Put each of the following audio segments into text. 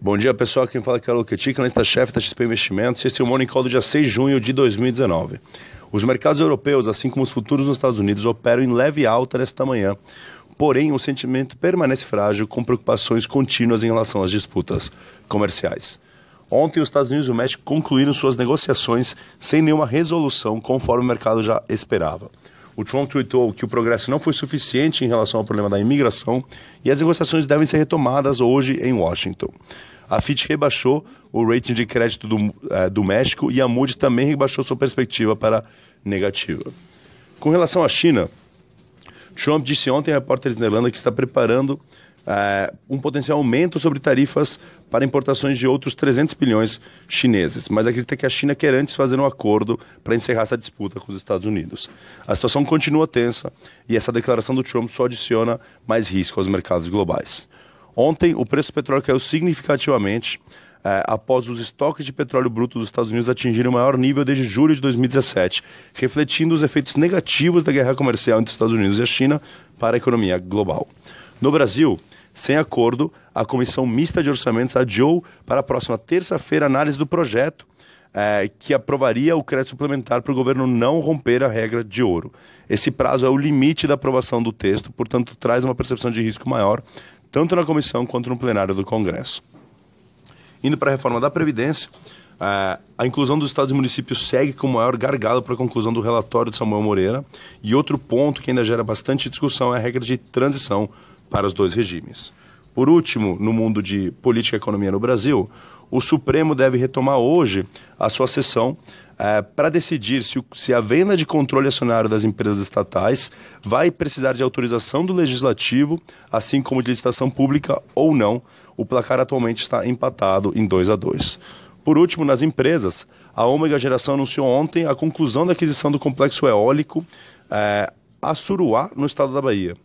Bom dia, pessoal. Quem fala é Carol Ketik, analista-chefe da XP Investimentos. Esse é o Morning Call do dia 6 de junho de 2019. Os mercados europeus, assim como os futuros nos Estados Unidos, operam em leve alta nesta manhã. Porém, o sentimento permanece frágil, com preocupações contínuas em relação às disputas comerciais. Ontem, os Estados Unidos e o México concluíram suas negociações sem nenhuma resolução, conforme o mercado já esperava. O Trump tweetou que o progresso não foi suficiente em relação ao problema da imigração e as negociações devem ser retomadas hoje em Washington. A Fitch rebaixou o rating de crédito do, eh, do México e a Moody também rebaixou sua perspectiva para negativa. Com relação à China, Trump disse ontem a repórteres na Irlanda que está preparando uh, um potencial aumento sobre tarifas para importações de outros 300 bilhões chineses, mas acredita que a China quer antes fazer um acordo para encerrar essa disputa com os Estados Unidos. A situação continua tensa e essa declaração do Trump só adiciona mais risco aos mercados globais. Ontem, o preço do petróleo caiu significativamente eh, após os estoques de petróleo bruto dos Estados Unidos atingirem o maior nível desde julho de 2017, refletindo os efeitos negativos da guerra comercial entre os Estados Unidos e a China para a economia global. No Brasil, sem acordo, a Comissão Mista de Orçamentos adiou para a próxima terça-feira a análise do projeto é, que aprovaria o crédito suplementar para o governo não romper a regra de ouro. Esse prazo é o limite da aprovação do texto, portanto, traz uma percepção de risco maior, tanto na comissão quanto no plenário do Congresso. Indo para a reforma da Previdência, a inclusão dos estados e municípios segue como maior gargalo para a conclusão do relatório de Samuel Moreira. E outro ponto que ainda gera bastante discussão é a regra de transição para os dois regimes. Por último, no mundo de política e economia no Brasil, o Supremo deve retomar hoje a sua sessão é, para decidir se, se, a venda de controle acionário das empresas estatais vai precisar de autorização do legislativo, assim como de licitação pública ou não. O placar atualmente está empatado em 2 a 2. Por último, nas empresas, a Ômega Geração anunciou ontem a conclusão da aquisição do complexo eólico é, Assuruá, no estado da Bahia.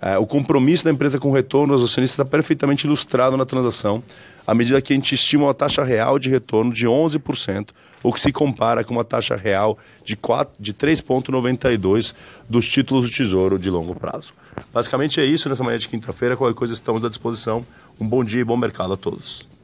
É, o compromisso da empresa com o retorno aos acionistas está perfeitamente ilustrado na transação, à medida que a gente estima uma taxa real de retorno de 11%, o que se compara com uma taxa real de, de 3,92% dos títulos do Tesouro de longo prazo. Basicamente é isso nessa manhã de quinta-feira. Qualquer coisa estamos à disposição. Um bom dia e bom mercado a todos.